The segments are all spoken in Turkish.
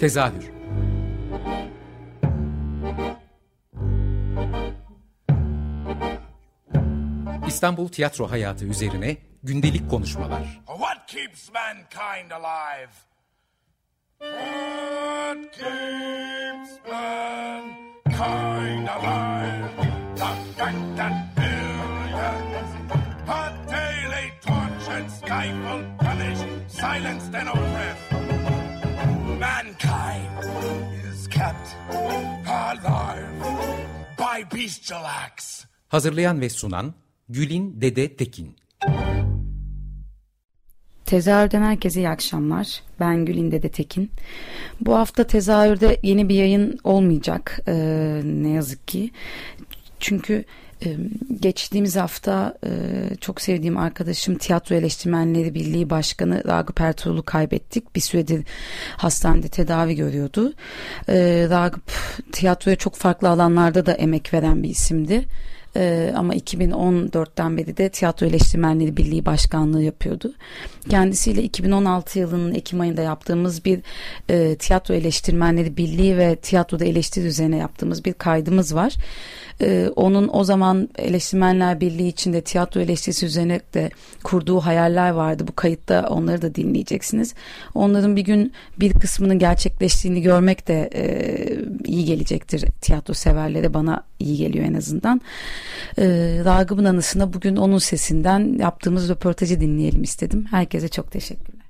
Tezahür İstanbul tiyatro hayatı üzerine gündelik konuşmalar. What keeps mankind alive? What keeps mankind alive? The that billions are daily tortured, stifled, punished, silenced and oppressed. Alive by. Hazırlayan ve sunan Gülin Dede Tekin Tezahürden herkese iyi akşamlar. Ben Gülin Dede Tekin. Bu hafta tezahürde yeni bir yayın olmayacak ee, ne yazık ki. Çünkü geçtiğimiz hafta e, çok sevdiğim arkadaşım Tiyatro Eleştirmenleri Birliği Başkanı Ragıp Ertuğrul'u kaybettik. Bir süredir hastanede tedavi görüyordu. E, Ragıp tiyatroya çok farklı alanlarda da emek veren bir isimdi ee, ama 2014'ten beri de Tiyatro Eleştirmenleri Birliği Başkanlığı yapıyordu. Kendisiyle 2016 yılının Ekim ayında yaptığımız bir e, Tiyatro Eleştirmenleri Birliği ve tiyatroda eleştiri üzerine yaptığımız bir kaydımız var. Ee, onun o zaman Eleştirmenler Birliği içinde tiyatro eleştirisi üzerine de kurduğu hayaller vardı. Bu kayıtta onları da dinleyeceksiniz. Onların bir gün bir kısmının gerçekleştiğini görmek de e, iyi gelecektir tiyatro severlere. Bana iyi geliyor en azından. E, Ragıp'ın anısına bugün onun sesinden yaptığımız röportajı dinleyelim istedim. Herkese çok teşekkürler.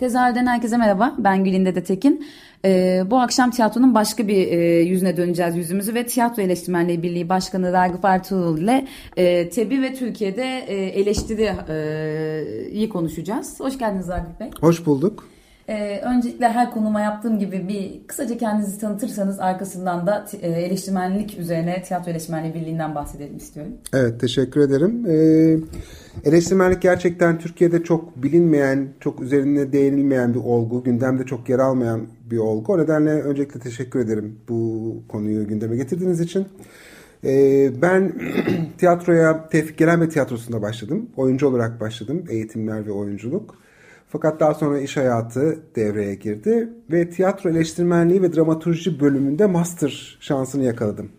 Tezahürden herkese merhaba. Ben Gülinde de Tekin. Ee, bu akşam tiyatronun başka bir e, yüzüne döneceğiz yüzümüzü ve Tiyatro Eleştirmenliği Birliği Başkanı Ragıp Ertuğrul ile e, TEB'i ve Türkiye'de e, eleştiriyi konuşacağız. Hoş geldiniz Ragıp Bey. Hoş bulduk. Ee, öncelikle her konuma yaptığım gibi bir kısaca kendinizi tanıtırsanız arkasından da e, eleştirmenlik üzerine Tiyatro Eleştirmenliği Birliği'nden bahsedelim istiyorum. Evet teşekkür ederim. Ee, eleştirmenlik gerçekten Türkiye'de çok bilinmeyen, çok üzerine değinilmeyen bir olgu, gündemde çok yer almayan bir olgu. O nedenle öncelikle teşekkür ederim bu konuyu gündeme getirdiğiniz için. Ee, ben tiyatroya Tevfik Gelen ve Tiyatrosu'nda başladım. Oyuncu olarak başladım. Eğitimler ve oyunculuk. Fakat daha sonra iş hayatı devreye girdi ve tiyatro eleştirmenliği ve dramaturji bölümünde master şansını yakaladım.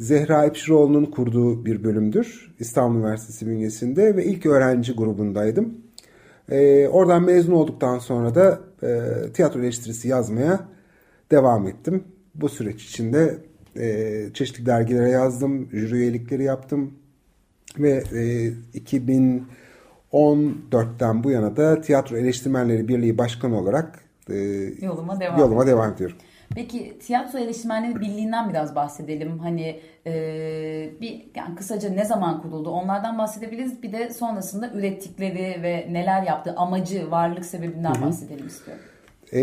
Zehra Epşiroğlu'nun kurduğu bir bölümdür İstanbul Üniversitesi bünyesinde ve ilk öğrenci grubundaydım. Ee, oradan mezun olduktan sonra da e, tiyatro eleştirisi yazmaya devam ettim. Bu süreç içinde e, çeşitli dergilere yazdım, jüri üyelikleri yaptım ve e, 2000 14'ten bu yana da Tiyatro Eleştirmenleri Birliği Başkanı olarak e, yoluma devam, yoluma devam ediyorum. Peki Tiyatro Eleştirmenleri Birliği'nden biraz bahsedelim. Hani e, bir yani kısaca ne zaman kuruldu onlardan bahsedebiliriz. Bir de sonrasında ürettikleri ve neler yaptığı amacı, varlık sebebinden Hı-hı. bahsedelim istiyorum. E,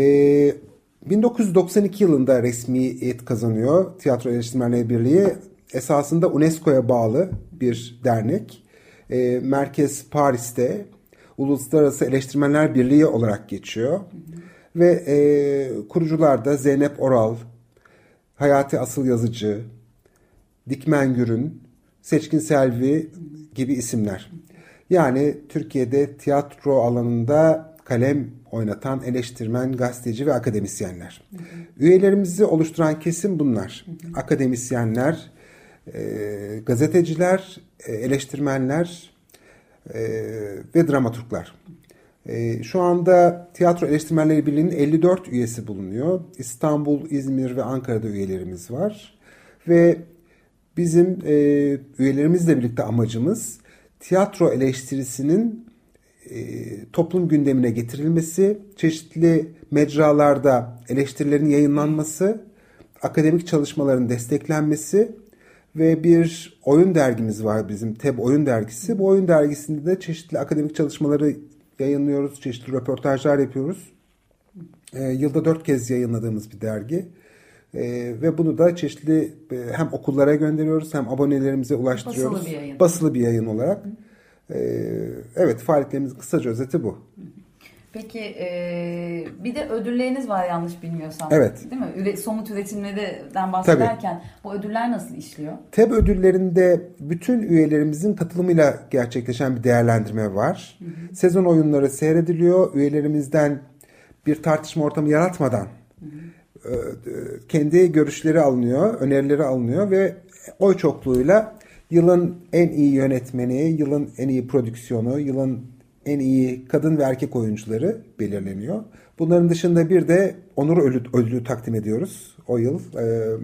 1992 yılında resmiyet kazanıyor Tiyatro Eleştirmenleri Birliği. Esasında UNESCO'ya bağlı bir dernek e, merkez Paris'te Uluslararası Eleştirmenler Birliği olarak geçiyor. Hı hı. Ve e, kurucular da Zeynep Oral, Hayati Asıl Yazıcı, Dikmen Gürün, Seçkin Selvi gibi isimler. Yani Türkiye'de tiyatro alanında kalem oynatan eleştirmen, gazeteci ve akademisyenler. Hı hı. Üyelerimizi oluşturan kesim bunlar. Hı hı. Akademisyenler, e, gazeteciler, e, eleştirmenler e, ve dramaturglar. E, şu anda Tiyatro Eleştirmenleri Birliği'nin 54 üyesi bulunuyor. İstanbul, İzmir ve Ankara'da üyelerimiz var. Ve bizim üyelerimizle birlikte amacımız tiyatro eleştirisinin toplum gündemine getirilmesi, çeşitli mecralarda eleştirilerin yayınlanması, akademik çalışmaların desteklenmesi ve bir oyun dergimiz var bizim TEB Oyun Dergisi. Bu oyun dergisinde de çeşitli akademik çalışmaları yayınlıyoruz, çeşitli röportajlar yapıyoruz. E, yılda dört kez yayınladığımız bir dergi. E, ve bunu da çeşitli e, hem okullara gönderiyoruz hem abonelerimize ulaştırıyoruz. Basılı bir yayın. Basılı bir yayın olarak. E, evet faaliyetlerimizin kısaca özeti bu. Peki e, bir de ödülleriniz var yanlış bilmiyorsam. Evet. Değil mi? Üre, somut üretimlerden bahsederken Tabii. bu ödüller nasıl işliyor? TEB ödüllerinde bütün üyelerimizin katılımıyla gerçekleşen bir değerlendirme var. Hı hı. Sezon oyunları seyrediliyor. Üyelerimizden bir tartışma ortamı yaratmadan hı. Kendi görüşleri alınıyor, önerileri alınıyor ve oy çokluğuyla yılın en iyi yönetmeni, yılın en iyi prodüksiyonu, yılın en iyi kadın ve erkek oyuncuları belirleniyor. Bunların dışında bir de onur ödülü, ödülü takdim ediyoruz o yıl. E,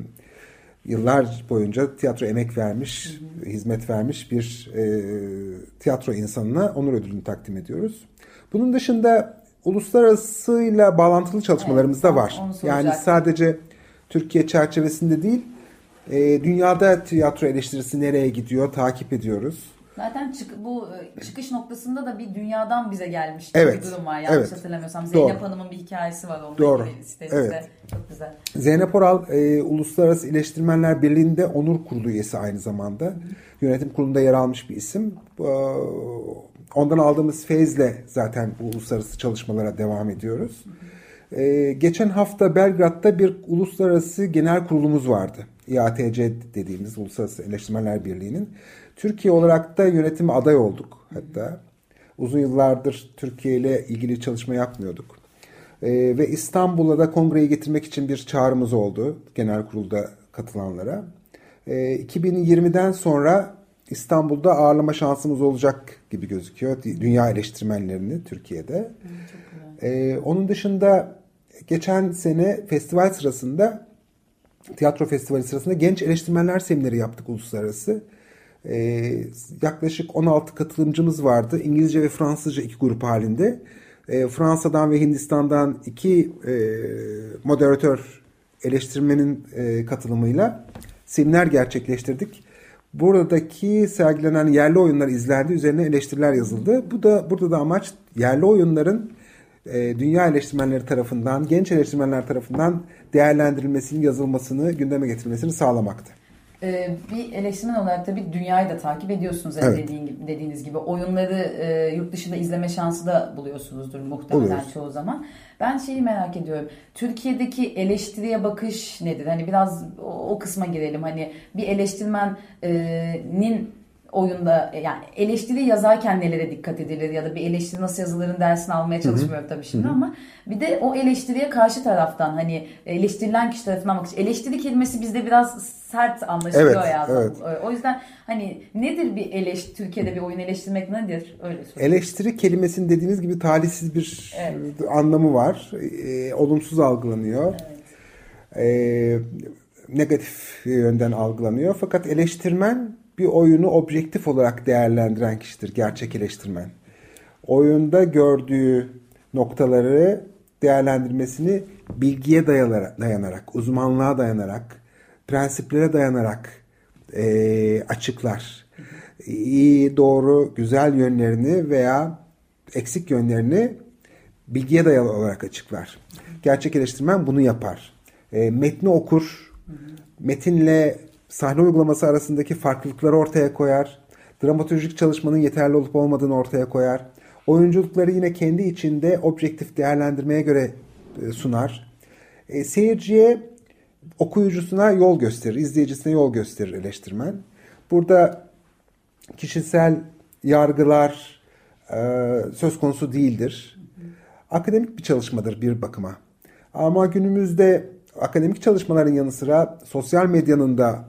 yıllar boyunca tiyatro emek vermiş, hı hı. hizmet vermiş bir e, tiyatro insanına onur ödülünü takdim ediyoruz. Bunun dışında uluslararasıyla bağlantılı çalışmalarımız evet, da var. Yani sadece Türkiye çerçevesinde değil, e, dünyada tiyatro eleştirisi nereye gidiyor takip ediyoruz. Zaten çık, bu e, çıkış noktasında da bir dünyadan bize gelmiş evet, bir durum var. Yanlış evet. hatırlamıyorsam. Zeynep Doğru. Hanım'ın bir hikayesi var. Onunla Doğru. Evet. Çok güzel. Zeynep Oral e, Uluslararası İleştirmenler Birliği'nde onur kurulu üyesi aynı zamanda. Hı. Yönetim kurulunda yer almış bir isim. E, ondan aldığımız feyzle zaten bu uluslararası çalışmalara devam ediyoruz. Hı. E, geçen hafta Belgrad'da bir uluslararası genel kurulumuz vardı. IATC dediğimiz Uluslararası Eleştirmenler Birliği'nin. Türkiye olarak da yönetime aday olduk hatta. Uzun yıllardır Türkiye ile ilgili çalışma yapmıyorduk. Ee, ve İstanbul'a da kongreyi getirmek için bir çağrımız oldu genel kurulda katılanlara. Ee, 2020'den sonra İstanbul'da ağırlama şansımız olacak gibi gözüküyor. Dünya eleştirmenlerini Türkiye'de. Ee, onun dışında geçen sene festival sırasında tiyatro festivali sırasında genç eleştirmenler semineri yaptık uluslararası. Ee, yaklaşık 16 katılımcımız vardı. İngilizce ve Fransızca iki grup halinde. Ee, Fransa'dan ve Hindistan'dan iki e, moderatör eleştirmenin e, katılımıyla seminer gerçekleştirdik. Buradaki sergilenen yerli oyunlar izlendi, üzerine eleştiriler yazıldı. Bu da burada da amaç yerli oyunların e, dünya eleştirmenleri tarafından, genç eleştirmenler tarafından değerlendirilmesini, yazılmasını, gündeme getirilmesini sağlamaktı. Ee, bir eleştirmen olarak tabii dünyayı da takip ediyorsunuz evet. dediğin gibi, dediğiniz gibi. Oyunları e, yurt dışında izleme şansı da buluyorsunuzdur muhtemelen Buluyoruz. çoğu zaman. Ben şeyi merak ediyorum. Türkiye'deki eleştiriye bakış nedir? Hani biraz o, o kısma girelim. Hani bir eleştirmenin oyunda yani eleştiri yazarken nelere dikkat edilir ya da bir eleştiri nasıl yazılırın dersini almaya çalışmıyorum tabii şimdi Hı-hı. ama bir de o eleştiriye karşı taraftan hani eleştirilen kişi tarafından bakış. Eleştiri kelimesi bizde biraz sert anlaşılıyor evet, ya. Evet. O yüzden hani nedir bir eleştiri Türkiye'de bir oyun eleştirmek nedir? Öyle söyleyeyim. Eleştiri kelimesinin dediğiniz gibi talihsiz bir evet. anlamı var. E, olumsuz algılanıyor. Evet. E, negatif yönden algılanıyor. Fakat eleştirmen bir oyunu objektif olarak değerlendiren kişidir gerçek eleştirmen. Oyunda gördüğü noktaları değerlendirmesini bilgiye dayanarak, uzmanlığa dayanarak, prensiplere dayanarak e, açıklar. İyi, doğru, güzel yönlerini veya eksik yönlerini bilgiye dayalı olarak açıklar. Gerçek eleştirmen bunu yapar. E, metni okur, metinle sahne uygulaması arasındaki farklılıkları ortaya koyar. Dramaturjik çalışmanın yeterli olup olmadığını ortaya koyar. Oyunculukları yine kendi içinde objektif değerlendirmeye göre e, sunar. E, seyirciye, okuyucusuna yol gösterir, izleyicisine yol gösterir eleştirmen. Burada kişisel yargılar e, söz konusu değildir. Akademik bir çalışmadır bir bakıma. Ama günümüzde akademik çalışmaların yanı sıra sosyal medyanın da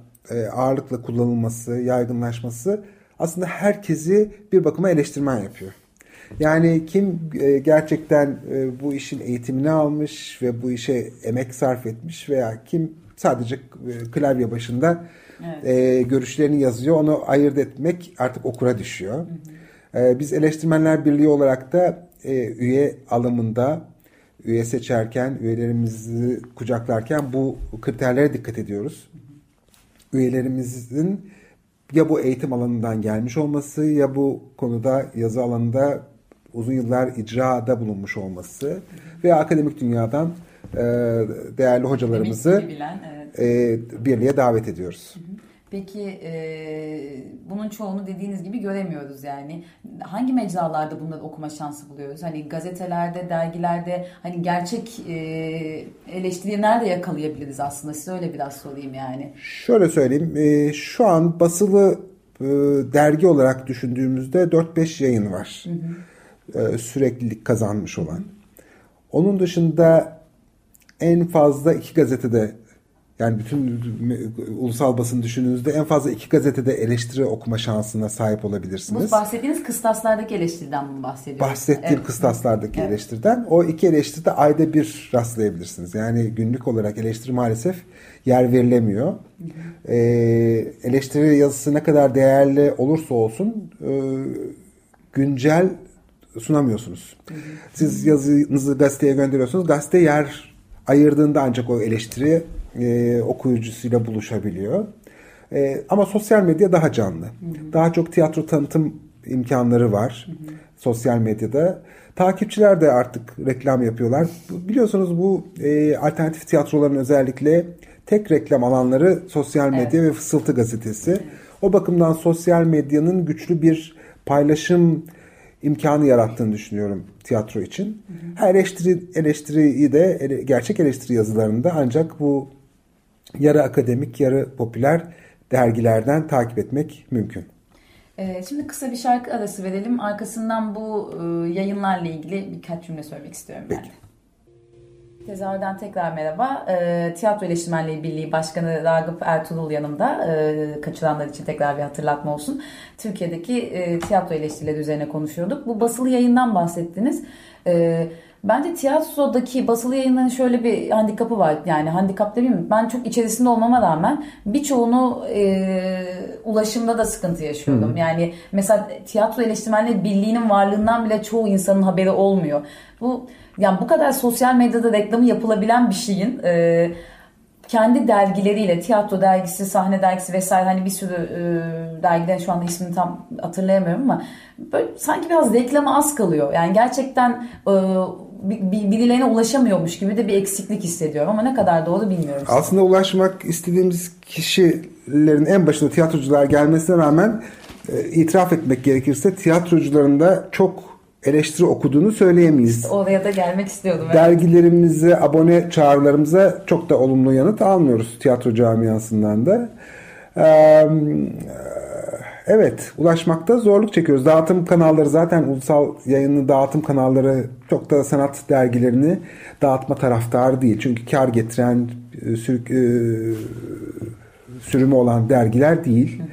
ağırlıkla kullanılması, yaygınlaşması aslında herkesi bir bakıma eleştirmen yapıyor. Yani kim e, gerçekten e, bu işin eğitimini almış ve bu işe emek sarf etmiş veya kim sadece klavye başında evet. görüşlerini yazıyor onu ayırt etmek artık okura düşüyor. Hı hı. Biz Eleştirmenler Birliği olarak da üye alımında üye seçerken, üyelerimizi kucaklarken bu kriterlere dikkat ediyoruz üyelerimizin ya bu eğitim alanından gelmiş olması ya bu konuda yazı alanında uzun yıllar icrada bulunmuş olması veya akademik dünyadan e, değerli hocalarımızı bilen, evet. e, birliğe davet ediyoruz. Hı hı. Peki e, bunun çoğunu dediğiniz gibi göremiyoruz yani. Hangi mecralarda bunları okuma şansı buluyoruz? Hani gazetelerde, dergilerde hani gerçek e, eleştiriyi nerede yakalayabiliriz aslında? Size öyle biraz sorayım yani. Şöyle söyleyeyim. E, şu an basılı e, dergi olarak düşündüğümüzde 4-5 yayın var. Hı hı. E, süreklilik kazanmış olan. Onun dışında en fazla iki gazetede yani bütün ulusal basın düşündüğünüzde en fazla iki gazetede eleştiri okuma şansına sahip olabilirsiniz. Bu bahsettiğiniz kıstaslardaki eleştiriden mi bahsediyorsunuz? Bahsettiğim evet. kıstaslardaki evet. eleştiriden. O iki eleştiride ayda bir rastlayabilirsiniz. Yani günlük olarak eleştiri maalesef yer verilemiyor. Ee, eleştiri yazısı ne kadar değerli olursa olsun e, güncel sunamıyorsunuz. Siz yazınızı gazeteye gönderiyorsunuz. Gazete yer ayırdığında ancak o eleştiri e, okuyucusuyla buluşabiliyor. E, ama sosyal medya daha canlı. Hı hı. Daha çok tiyatro tanıtım imkanları var hı hı. sosyal medyada. Takipçiler de artık reklam yapıyorlar. Biliyorsunuz bu e, alternatif tiyatroların özellikle tek reklam alanları sosyal medya evet. ve Fısıltı gazetesi. Evet. O bakımdan sosyal medyanın güçlü bir paylaşım imkanı yarattığını düşünüyorum tiyatro için. Her eleştiri eleştiriyi de ele, gerçek eleştiri yazılarında ancak bu yarı akademik, yarı popüler dergilerden takip etmek mümkün. Ee, şimdi kısa bir şarkı arası verelim. Arkasından bu e, yayınlarla ilgili birkaç cümle söylemek istiyorum ben. Peki. Tezahürden tekrar merhaba. E, Tiyatro Eleştirmenliği Birliği Başkanı Ragıp Ertuğrul yanımda. E, kaçıranlar için tekrar bir hatırlatma olsun. Türkiye'deki e, tiyatro eleştirileri üzerine konuşuyorduk. Bu basılı yayından bahsettiniz. E, Bence tiyatrodaki basılı yayınların şöyle bir handikapı var. Yani handikap demeyeyim Ben çok içerisinde olmama rağmen birçoğunu e, ulaşımda da sıkıntı yaşıyordum. Hı. Yani mesela tiyatro eleştirmenleri birliğinin varlığından bile çoğu insanın haberi olmuyor. Bu yani bu kadar sosyal medyada reklamı yapılabilen bir şeyin e, kendi dergileriyle tiyatro dergisi, sahne dergisi vesaire hani bir sürü e, dergilerin şu anda ismini tam hatırlayamıyorum ama böyle sanki biraz reklamı az kalıyor. Yani gerçekten e, birilerine ulaşamıyormuş gibi de bir eksiklik hissediyorum ama ne kadar doğru bilmiyorum. Aslında ulaşmak istediğimiz kişilerin en başında tiyatrocular gelmesine rağmen e, itiraf etmek gerekirse tiyatrocuların da çok eleştiri okuduğunu söyleyemeyiz. Oraya da gelmek istiyordum. Evet. Dergilerimize, abone çağrılarımıza çok da olumlu yanıt almıyoruz tiyatro camiasından da. Ee, Evet, ulaşmakta zorluk çekiyoruz. Dağıtım kanalları zaten ulusal yayını dağıtım kanalları çok da sanat dergilerini dağıtma taraftarı değil. Çünkü kar getiren, e, sürük, e, sürümü olan dergiler değil. Hı hı.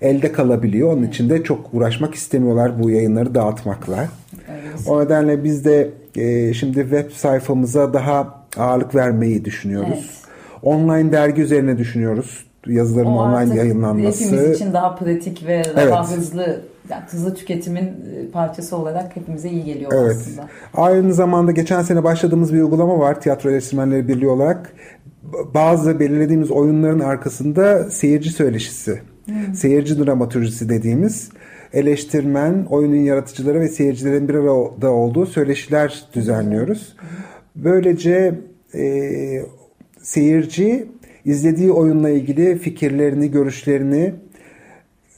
Elde kalabiliyor. Onun için de çok uğraşmak istemiyorlar bu yayınları dağıtmakla. Evet. O nedenle biz de e, şimdi web sayfamıza daha ağırlık vermeyi düşünüyoruz. Evet. Online dergi üzerine düşünüyoruz yazıların o online yayınlanması. Hepimiz için daha pratik ve daha evet. hızlı yani hızlı tüketimin e, parçası olarak hepimize iyi geliyor evet. aslında. Aynı zamanda geçen sene başladığımız bir uygulama var Tiyatro Eleştirmenleri Birliği olarak. Bazı belirlediğimiz oyunların arkasında seyirci söyleşisi, hmm. seyirci dramatürjisi dediğimiz eleştirmen, oyunun yaratıcıları ve seyircilerin bir arada olduğu söyleşiler düzenliyoruz. Böylece e, seyirci izlediği oyunla ilgili fikirlerini, görüşlerini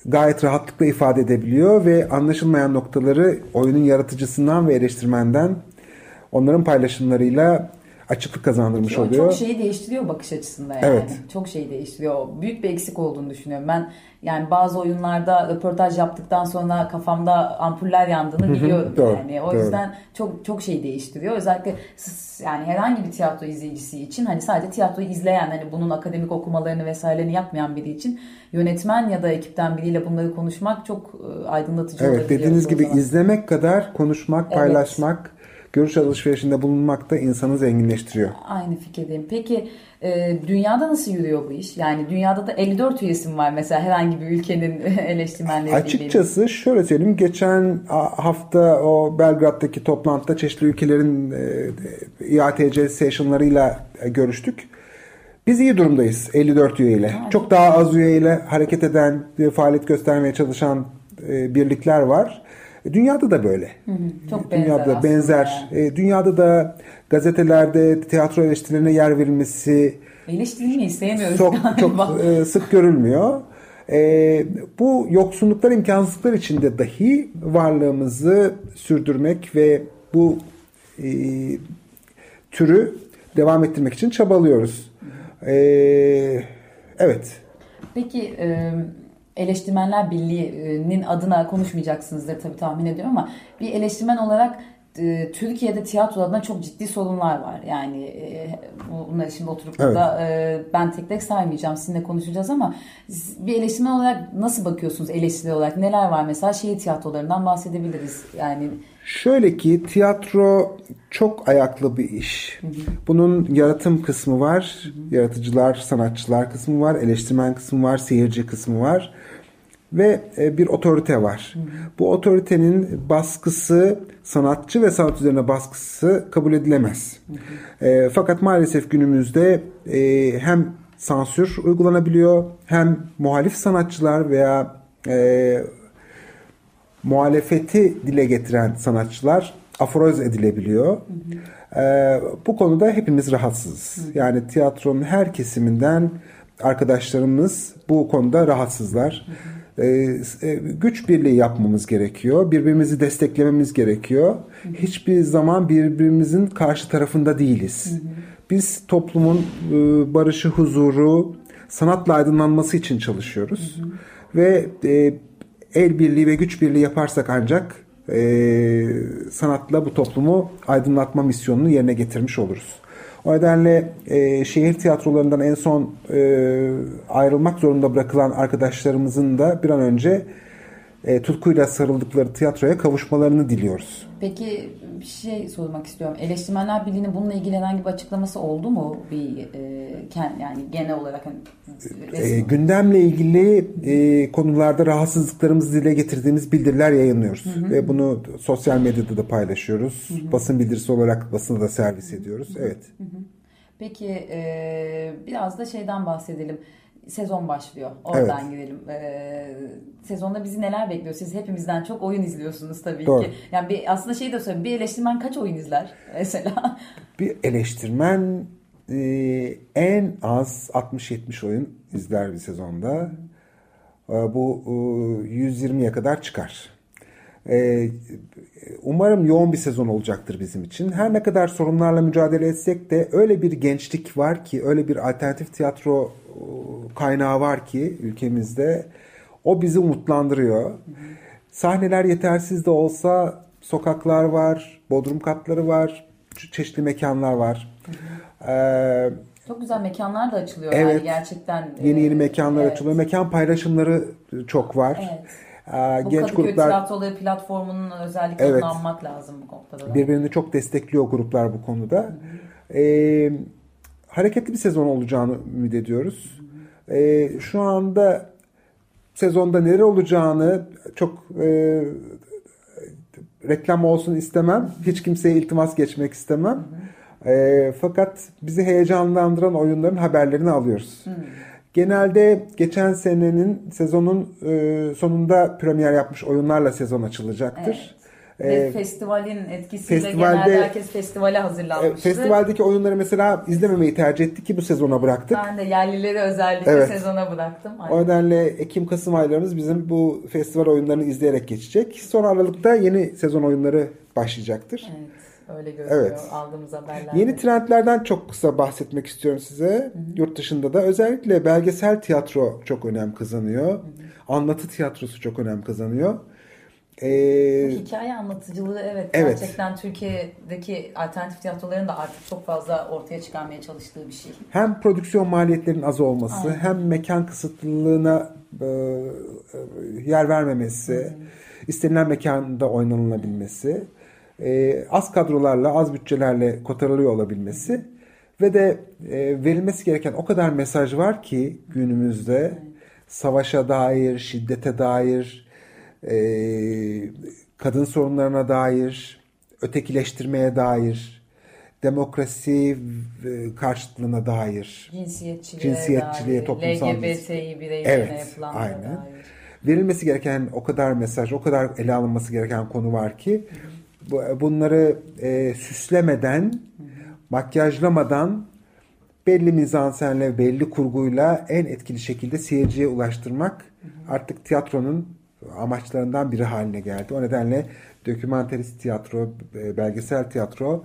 gayet rahatlıkla ifade edebiliyor ve anlaşılmayan noktaları oyunun yaratıcısından ve eleştirmenden onların paylaşımlarıyla açıklık kazandırmış Çok oluyor. Çok şeyi değiştiriyor bakış açısında yani. Evet. Çok şeyi değiştiriyor. Büyük bir eksik olduğunu düşünüyorum. Ben yani bazı oyunlarda röportaj yaptıktan sonra kafamda ampuller yandığını biliyorum doğru, yani. O doğru. yüzden çok çok şey değiştiriyor. Özellikle yani herhangi bir tiyatro izleyicisi için hani sadece tiyatroyu izleyen hani bunun akademik okumalarını vesairelerini yapmayan biri için yönetmen ya da ekipten biriyle bunları konuşmak çok e, aydınlatıcı evet, Evet dediğiniz gibi izlemek kadar konuşmak, paylaşmak evet görüş alışverişinde bulunmak da insanı zenginleştiriyor. Aynı fikirdeyim. Peki e, dünyada nasıl yürüyor bu iş? Yani dünyada da 54 üyesim var mesela herhangi bir ülkenin eleştirmenleri. Açıkçası şöyle söyleyeyim. Geçen hafta o Belgrad'daki toplantıda çeşitli ülkelerin e, IATC sessionlarıyla e, görüştük. Biz iyi durumdayız 54 üyeyle. Evet. Çok daha az üyeyle hareket eden, faaliyet göstermeye çalışan e, birlikler var. E, dünyada da böyle. Hı hı, çok benzer Dünyada benzer. Yani. E, dünyada da gazetelerde tiyatro eleştirilerine yer verilmesi eleştirilmeyi sevmiyoruz çok, çok e, sık görülmüyor. E, bu yoksunluklar, imkansızlıklar içinde dahi varlığımızı sürdürmek ve bu e, türü devam ettirmek için çabalıyoruz. E, evet. Peki e, Eleştirmenler Birliği'nin adına konuşmayacaksınızdır tabii tahmin ediyorum ama bir eleştirmen olarak e, Türkiye'de tiyatro adına çok ciddi sorunlar var. Yani e, bunları şimdi oturup evet. burada e, ben tek tek saymayacağım. Sizinle konuşacağız ama bir eleştirmen olarak nasıl bakıyorsunuz eleştiri olarak? Neler var mesela şehir tiyatrolarından bahsedebiliriz. Yani Şöyle ki tiyatro çok ayaklı bir iş. Hı hı. Bunun yaratım kısmı var, hı. yaratıcılar, sanatçılar kısmı var, eleştirmen kısmı var, seyirci kısmı var ve e, bir otorite var. Hı. Bu otoritenin baskısı, sanatçı ve sanat üzerine baskısı kabul edilemez. Hı. E, fakat maalesef günümüzde e, hem sansür uygulanabiliyor hem muhalif sanatçılar veya e, muhalefeti dile getiren sanatçılar aforoz edilebiliyor. Hı hı. E, bu konuda hepimiz rahatsızız. Hı. Yani tiyatronun her kesiminden arkadaşlarımız bu konuda rahatsızlar. Hı hı. E, güç birliği yapmamız gerekiyor. Birbirimizi desteklememiz gerekiyor. Hiçbir zaman birbirimizin karşı tarafında değiliz. Biz toplumun e, barışı, huzuru, sanatla aydınlanması için çalışıyoruz. Ve e, el birliği ve güç birliği yaparsak ancak e, sanatla bu toplumu aydınlatma misyonunu yerine getirmiş oluruz. O nedenle e, şehir tiyatrolarından en son e, ayrılmak zorunda bırakılan arkadaşlarımızın da bir an önce e, tutkuyla sarıldıkları tiyatroya kavuşmalarını diliyoruz. Peki bir şey sormak istiyorum. Eleştirmenler Birliği'nin bununla ilgili herhangi bir açıklaması oldu mu? Bir e, yani genel olarak hani, e, gündemle ilgili e, konularda rahatsızlıklarımızı dile getirdiğimiz bildiriler yayınlıyoruz hı hı. ve bunu sosyal medyada da paylaşıyoruz. Hı hı. Basın bildirisi olarak basına da servis ediyoruz. Hı hı. Evet. Hı hı. Peki e, biraz da şeyden bahsedelim sezon başlıyor. Oradan evet. gidelim. Ee, sezonda bizi neler bekliyor? Siz hepimizden çok oyun izliyorsunuz tabii Doğru. ki. Yani bir, aslında şey de söyleyeyim. Bir eleştirmen kaç oyun izler mesela? Bir eleştirmen e, en az 60-70 oyun izler bir sezonda. E, bu e, 120'ye kadar çıkar. E, umarım yoğun bir sezon olacaktır bizim için. Her ne kadar sorunlarla mücadele etsek de öyle bir gençlik var ki, öyle bir alternatif tiyatro kaynağı var ki ülkemizde. O bizi umutlandırıyor. Sahneler yetersiz de olsa sokaklar var, bodrum katları var, çeşitli mekanlar var. Ee, çok güzel mekanlar da açılıyor evet, yani gerçekten. Yeni yeni mekanlar evet. açılıyor. Mekan paylaşımları çok var. Evet. Bu genç Kadıköy gruplar tiyatroları platformunun özellikle evet, anmak lazım bu noktada. Birbirini çok destekliyor gruplar bu konuda. Ee, hareketli bir sezon olacağını ümit ediyoruz. E, şu anda sezonda neler olacağını çok e, reklam olsun istemem. Hiç kimseye iltimas geçmek istemem. E, fakat bizi heyecanlandıran oyunların haberlerini alıyoruz. Hı. Genelde geçen senenin sezonun e, sonunda premier yapmış oyunlarla sezon açılacaktır. Evet. Ve ee, festivalin etkisiyle festivalde, genelde herkes festivale hazırlanmıştı. E, festivaldeki oyunları mesela izlememeyi tercih ettik ki bu sezona bıraktık. Ben de yerlileri özellikle evet. sezona bıraktım. Aynen. O nedenle Ekim-Kasım aylarımız bizim bu festival oyunlarını izleyerek geçecek. Son Aralık'ta yeni sezon oyunları başlayacaktır. Evet. Öyle görünüyor evet. aldığımız haberlerde. Yeni trendlerden çok kısa bahsetmek istiyorum size. Hı hı. Yurt dışında da özellikle belgesel tiyatro çok önem kazanıyor. Hı hı. Anlatı tiyatrosu çok önem kazanıyor. Ee, hikaye anlatıcılığı evet, evet gerçekten Türkiye'deki alternatif tiyatroların da artık çok fazla ortaya çıkarmaya çalıştığı bir şey. Hem prodüksiyon maliyetlerinin az olması Aynen. hem mekan kısıtlılığına e, yer vermemesi, Hı-hı. istenilen mekanda oynanılabilmesi, e, az kadrolarla az bütçelerle kotarılıyor olabilmesi ve de e, verilmesi gereken o kadar mesaj var ki günümüzde savaşa dair, şiddete dair, e, kadın sorunlarına dair, ötekileştirmeye dair, demokrasi e, karşıtlığına dair, cinsiyetçiliğe, cinsiyetçiliğe dair, toplumsal LGBT'yi bireylerine evet, yapılanlara aynen. dair. Verilmesi gereken o kadar mesaj, o kadar ele alınması gereken konu var ki bu, bunları e, süslemeden, makyajlamadan belli mizansenle, belli kurguyla en etkili şekilde seyirciye ulaştırmak artık tiyatronun amaçlarından biri haline geldi. O nedenle dokümenterist tiyatro, e, belgesel tiyatro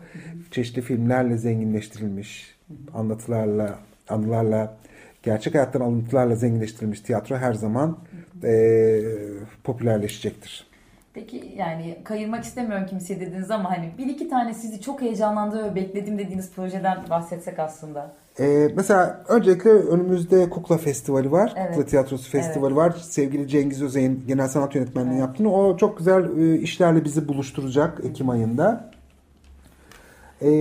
çeşitli filmlerle zenginleştirilmiş, anlatılarla, anılarla, gerçek hayattan alıntılarla zenginleştirilmiş tiyatro her zaman. E, popülerleşecektir. Peki yani kayırmak istemiyorum kimseye dediniz ama hani bir iki tane sizi çok heyecanlandığı ve bekledim dediğiniz projeden bahsetsek aslında. Ee, mesela öncelikle önümüzde Kukla Festivali var. Evet. Kukla Tiyatrosu Festivali var. Sevgili Cengiz Özey'in genel sanat yönetmenliğini yaptığını. O çok güzel e, işlerle bizi buluşturacak Ekim ayında. E,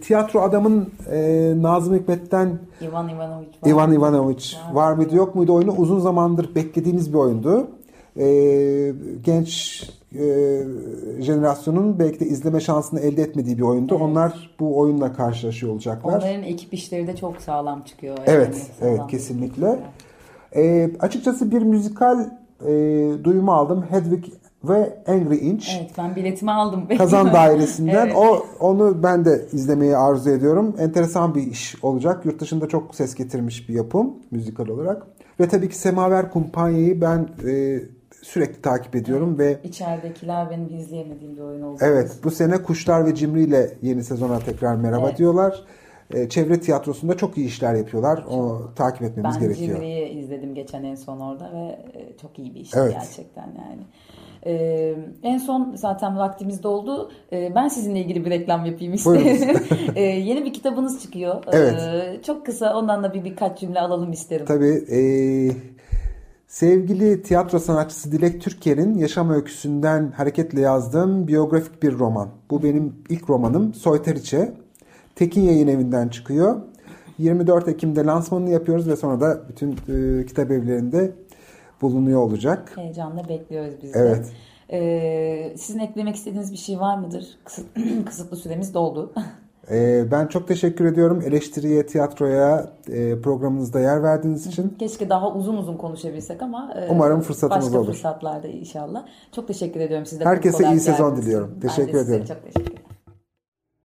tiyatro adamın e, Nazım Hikmet'ten Ivan Ivanovic var. Ivan Ivanovic var mıydı yok muydu oyunu uzun zamandır beklediğimiz bir oyundu. E, genç jenerasyonun belki de izleme şansını elde etmediği bir oyundu. Evet. Onlar bu oyunla karşılaşıyor olacaklar. Onların ekip işleri de çok sağlam çıkıyor. Evet, sağlam evet kesinlikle. E, açıkçası bir müzikal e, duyumu aldım. Hedwig ve Angry Inch. Evet ben biletimi aldım. Kazan dairesinden. Evet. O onu ben de izlemeyi arzu ediyorum. Enteresan bir iş olacak. Yurt dışında çok ses getirmiş bir yapım müzikal olarak. Ve tabii ki Semaver Kumpanya'yı ben e, sürekli takip ediyorum ve İçeridekiler benim izleyemediğim bir oyun oldu. evet bu sene Kuşlar ve Cimri ile yeni sezona tekrar merhaba Evet. diyorlar. E, çevre tiyatrosunda çok iyi işler yapıyorlar. Onu takip etmemiz Ben gerekiyor. Cimri'yi izledim geçen en son orada ve e, çok iyi bir işti Evet. gerçekten yani. Ee, en son zaten vaktimiz doldu. Ee, ben sizinle ilgili bir reklam yapayım isterim. Ee, yeni bir kitabınız çıkıyor. Evet. Ee, çok kısa ondan da bir birkaç cümle alalım isterim. Tabii e, sevgili tiyatro sanatçısı Dilek Türker'in yaşam öyküsünden hareketle yazdığım biyografik bir roman. Bu benim ilk romanım Soyteriçe. Tekin Yayın Evi'nden çıkıyor. 24 Ekim'de lansmanını yapıyoruz ve sonra da bütün e, kitap evlerinde bulunuyor olacak. Heyecanla bekliyoruz biz de. Evet. Ee, sizin eklemek istediğiniz bir şey var mıdır? Kısıt, kısıtlı süremiz doldu. E, ben çok teşekkür ediyorum eleştiriye, tiyatroya e, programınızda yer verdiğiniz için. Keşke daha uzun uzun konuşabilsek ama e, Umarım fırsatımız başka olur. fırsatlarda inşallah. Çok teşekkür ediyorum siz de. Herkese iyi sezon diliyorum. Teşekkür size ederim. Çok teşekkür